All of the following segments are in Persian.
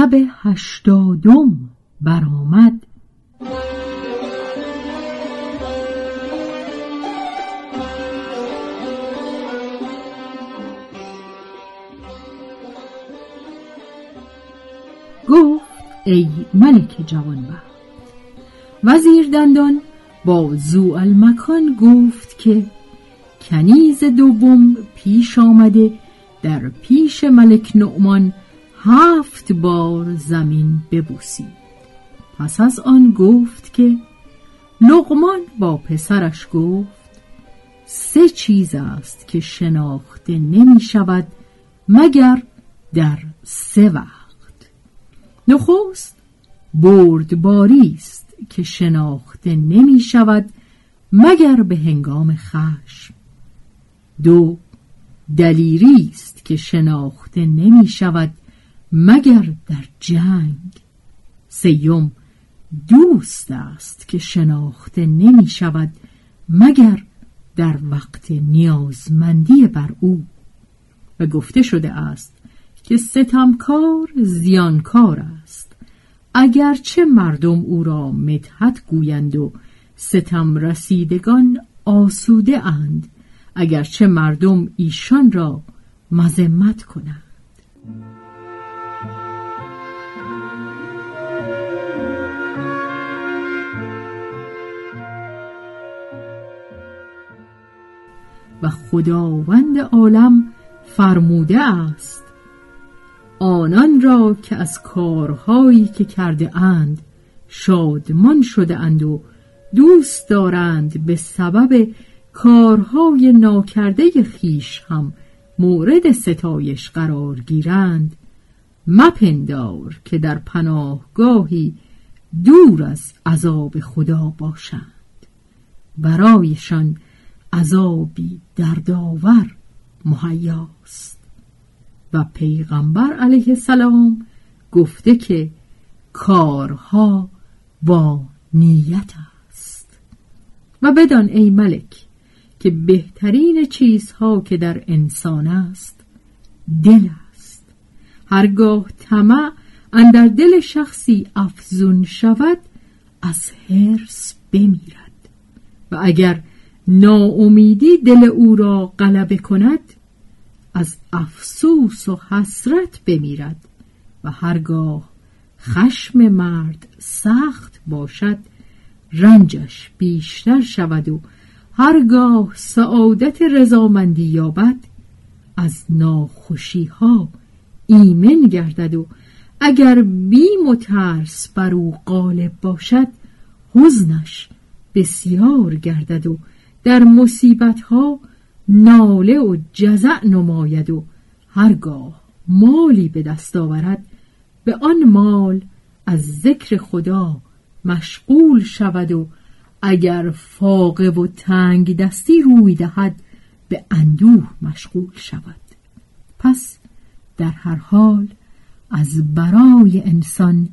شب هشتادم برآمد. گفت ای ملک جوانبخت وزیر دندان با زو المکان گفت که کنیز دوم پیش آمده در پیش ملک نعمان هفت بار زمین ببوسید. پس از آن گفت که لغمان با پسرش گفت سه چیز است که شناخته نمی شود مگر در سه وقت. نخست بردباری است که شناخته نمی شود مگر به هنگام خشم. دو دلیری است که شناخته نمی شود مگر در جنگ. سیوم دوست است که شناخته نمی شود مگر در وقت نیازمندی بر او. و گفته شده است که ستمکار زیانکار است. اگرچه مردم او را مدحت گویند و ستم رسیدگان آسوده اند اگرچه مردم ایشان را مذمت کنند. و خداوند عالم فرموده است. آنان را که از کارهایی که کرده اند شادمان شده اند و دوست دارند به سبب کارهای ناکرده خیش هم مورد ستایش قرار گیرند مپندار که در پناهگاهی دور از عذاب خدا باشند. برایشان عذابی دردآور مهیاست. و پیغمبر علیه السلام گفته که کارها با نیت است. و بدان ای ملک که بهترین چیزها که در انسان است دل است. هرگاه طمع اندر دل شخصی افزون شود از حرس بمیرد. و اگر ناامیدی دل او را غلبه کند از افسوس و حسرت بمیرد و هرگاه خشم مرد سخت باشد رنجش بیشتر شود و هرگاه سعادت رضامندی یابد از ناخوشی ها ایمن گردد و اگر بیم و ترس بر او غالب باشد حزنش بسیار گردد و در مصیبت ها ناله و جزع نماید و هرگاه مالی به دست آورد به آن مال از ذکر خدا مشغول شود و اگر فاقه و تنگ دستی روی دهد به اندوه مشغول شود. پس در هر حال از برای انسان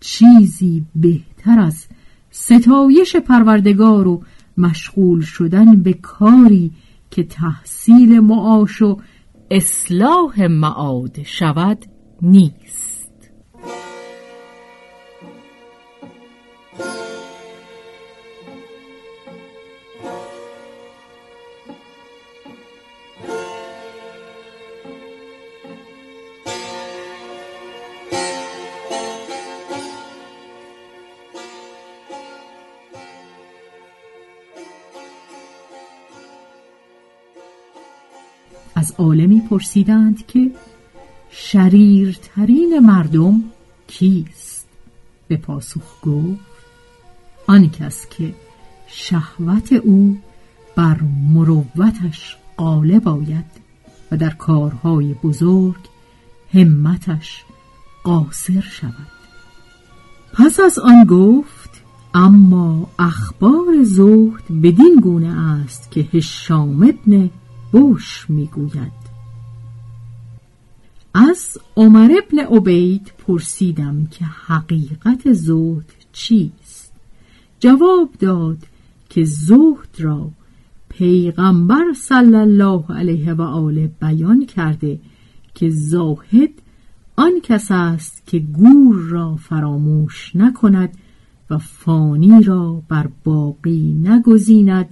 چیزی بهتر از ستایش پروردگار و مشغول شدن به کاری که تحصیل معاش و اصلاح معاد شود نیست. از عالمی پرسیدند که شریرترین مردم کیست؟ به پاسخ گفت آن کس که شهوت او بر مروتش غالب آید و در کارهای بزرگ همتش قاصر شود. پس از آن گفت اما اخبار زهد بدین گونه است که هشام ابن بوش می‌گوید. از عمر ابن عبید پرسیدم که حقیقت زهد چیست؟ جواب داد که زهد را پیغمبر صلی الله علیه و آله بیان کرده که زاهد آن کس است که گور را فراموش نکند و فانی را بر باقی نگزیند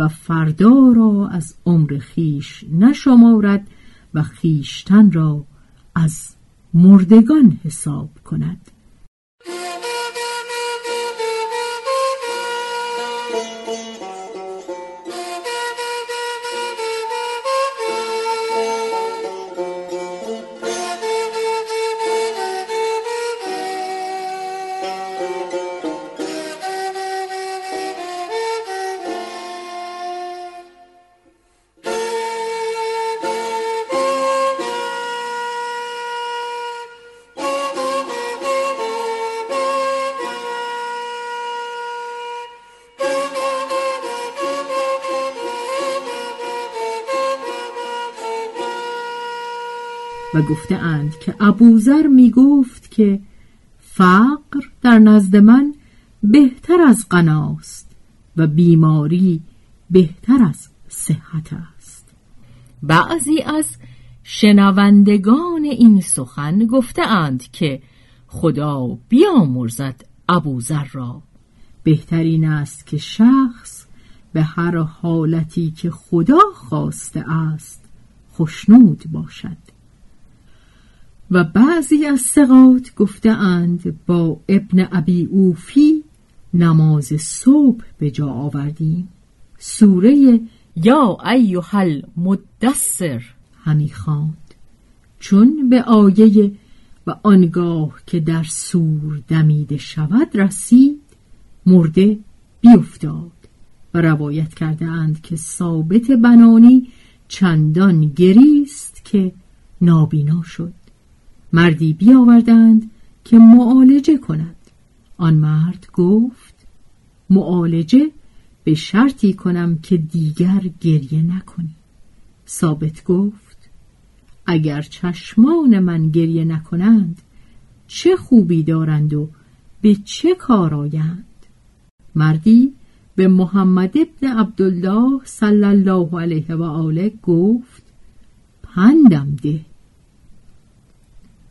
و فردا را از عمر خیش نشمارد و خیشتن را از مردگان حساب کند. و گفته اند که ابوذر می گفت که فقر در نزد من بهتر از غناست و بیماری بهتر از صحت است. بعضی از شنوندگان این سخن گفته اند که خدا بیامرزد ابوذر را. بهترین است که شخص به هر حالتی که خدا خواسته است خشنود باشد. و بعضی از سقات گفته اند با ابن ابی اوفی نماز صبح به جا آوردیم. سوره یا ایها المدثر. همی خواند. چون به آیه و آنگاه که در سور دمیده شود رسید مرده بیفتاد و روایت کرده اند که ثابت بنانی چندان گریست که نابینا شد. مردی بیاوردند که معالجه کند. آن مرد گفت معالجه به شرطی کنم که دیگر گریه نکنی. ثابت گفت اگر چشمان من گریه نکنند چه خوبی دارند و به چه کار آیند؟ مردی به محمد ابن عبدالله صلی الله علیه و آله گفت پندم ده.